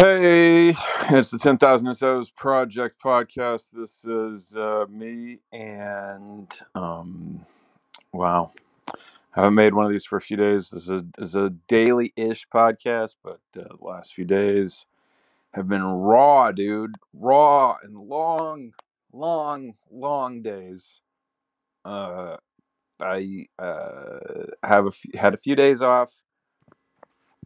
Hey, it's the 10,000 SOs Project podcast. This is uh, me, and um, wow, haven't made one of these for a few days. This is, is a daily ish podcast, but uh, the last few days have been raw, dude. Raw and long, long, long days. Uh, I uh, have a f- had a few days off